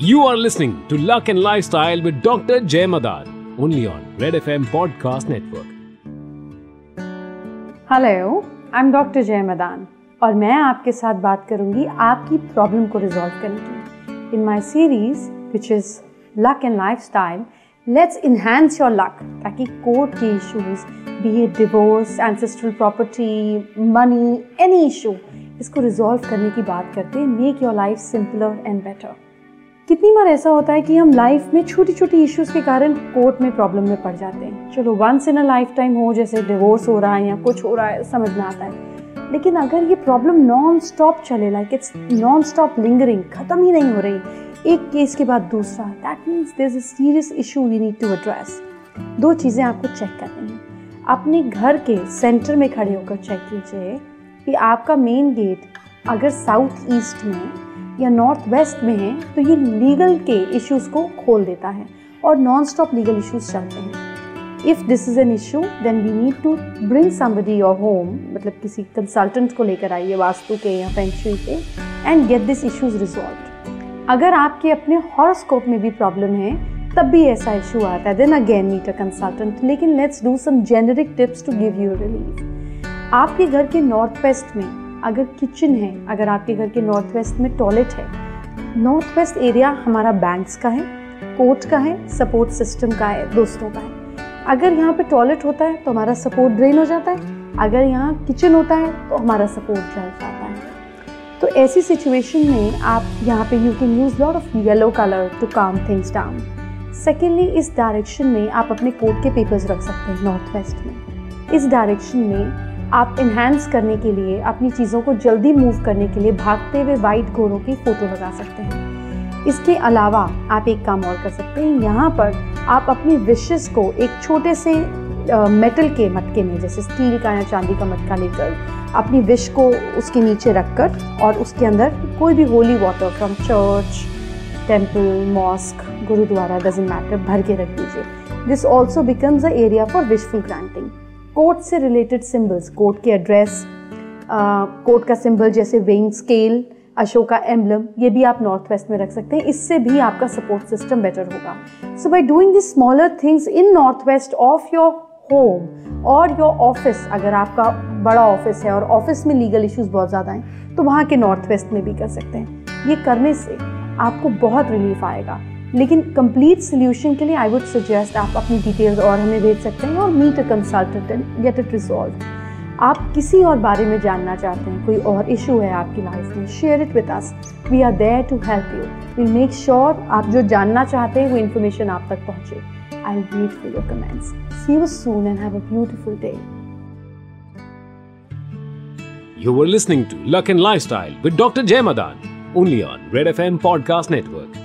You are listening to Luck and Lifestyle with Dr. Jay Madan, only on Red FM Podcast Network. Hello I am doctor Jai Madan और मैं आपके साथ बात करूँगी आपकी problem को रिजॉल्व करने की in my series which is luck and lifestyle let's enhance your luck ताकि कोर्ट के issues be it divorce ancestral property money any issue इसको रिजॉल्व करने की बात करते हैं make your life simpler and better कितनी बार ऐसा होता है कि हम लाइफ में छोटी छोटी इश्यूज़ के कारण कोर्ट में प्रॉब्लम में पड़ जाते हैं। चलो once in a lifetime हो, जैसे डिवोर्स हो रहा है या कुछ हो रहा है, समझ में आता है। लेकिन अगर ये प्रॉब्लम नॉन स्टॉप चले like it's non stop lingering खत्म ही नहीं हो रही, एक केस के बाद दूसरा that means there is serious issue we need to address दो चीज़ें आपको चेक करनी है। अपने घर के सेंटर में खड़े होकर चेक कीजिए कि आपका मेन गेट अगर साउथ ईस्ट में या नॉर्थ वेस्ट में है तो ये लीगल के इश्यूज़ को खोल देता है और नॉन स्टॉप लीगल इश्यूज़ चलते हैं। If this is an issue then we need to bring somebody your home मतलब किसी कंसल्टेंट को लेकर आइए वास्तु के या फेंगशुई के and get this issues resolve अगर आपके अपने हॉरोस्कोप में भी प्रॉब्लम है, तब भी ऐसा इशू आता है। Then again meet a consultant लेकिन let's do some generic tips to give you relief आपके घर के नॉर्थ वेस्ट में अगर किचन है, अगर आपके घर के नॉर्थ वेस्ट में टॉयलेट है नॉर्थ वेस्ट एरिया हमारा बैंक्स का है कोर्ट का है सपोर्ट सिस्टम का है, दोस्तों का है। अगर यहाँ पे टॉयलेट होता है तो हमारा सपोर्ट ड्रेन हो जाता है। अगर यहाँ किचन होता है तो हमारा सपोर्ट जल जाता है। तो ऐसी सिचुएशन में आप यहाँ पे you can use lot of yellow colour to calm things down secondly इस डायरेक्शन में आप अपने कोर्ट के पेपर्स रख सकते हैं नॉर्थ वेस्ट में। इस डायरेक्शन में आप इन्हेंस करने के लिए, अपनी चीज़ों को जल्दी मूव करने के लिए भागते हुए वाइट घोड़ों की फ़ोटो लगा सकते हैं। इसके अलावा आप एक काम और कर सकते हैं। यहाँ पर आप अपनी विशेष को एक छोटे से मेटल के मटके में, जैसे स्टील का या चांदी का मटका लेकर अपनी विश को उसके नीचे रखकर और उसके अंदर कोई भी holy water from church temple mosque gurdwara doesn't matter भर के रख दीजिए। This also becomes a area for wishful granting court से रिलेटेड सिंबल्स कोर्ट के एड्रेस कोर्ट का सिंबल जैसे वेइंग स्केल अशोका एम्बलम ये भी आप नॉर्थ वेस्ट में रख सकते हैं। इससे भी आपका सपोर्ट सिस्टम बेटर होगा। So by doing this smaller things in north west of your home और योर ऑफ़िस अगर आपका बड़ा ऑफ़िस है और ऑफ़िस में लीगल इश्यूज़ बहुत ज़्यादा हैं तो वहाँ के नॉर्थ वेस्ट में भी कर सकते हैं। ये करने से आपको बहुत रिलीफ आएगा। लेकिन कंप्लीट सोल्यूशन के लिए आई वुड सजेस्ट आप अपनी डिटेल्स और हमें भेज सकते हैं और meet a consultant get it resolve आप किसी और बारे में जानना चाहते हैं कोई और इशू है आपकी लाइफ में share it with us we are there to help you will make sure आप जो जानना चाहते हैं वो इन्फॉर्मेशन आप तक पहुँचे. I wait for your comments see you soon and have a beautiful day You were listening to Luck and Lifestyle with Dr. Jay Madan, only on Red FM Podcast Network.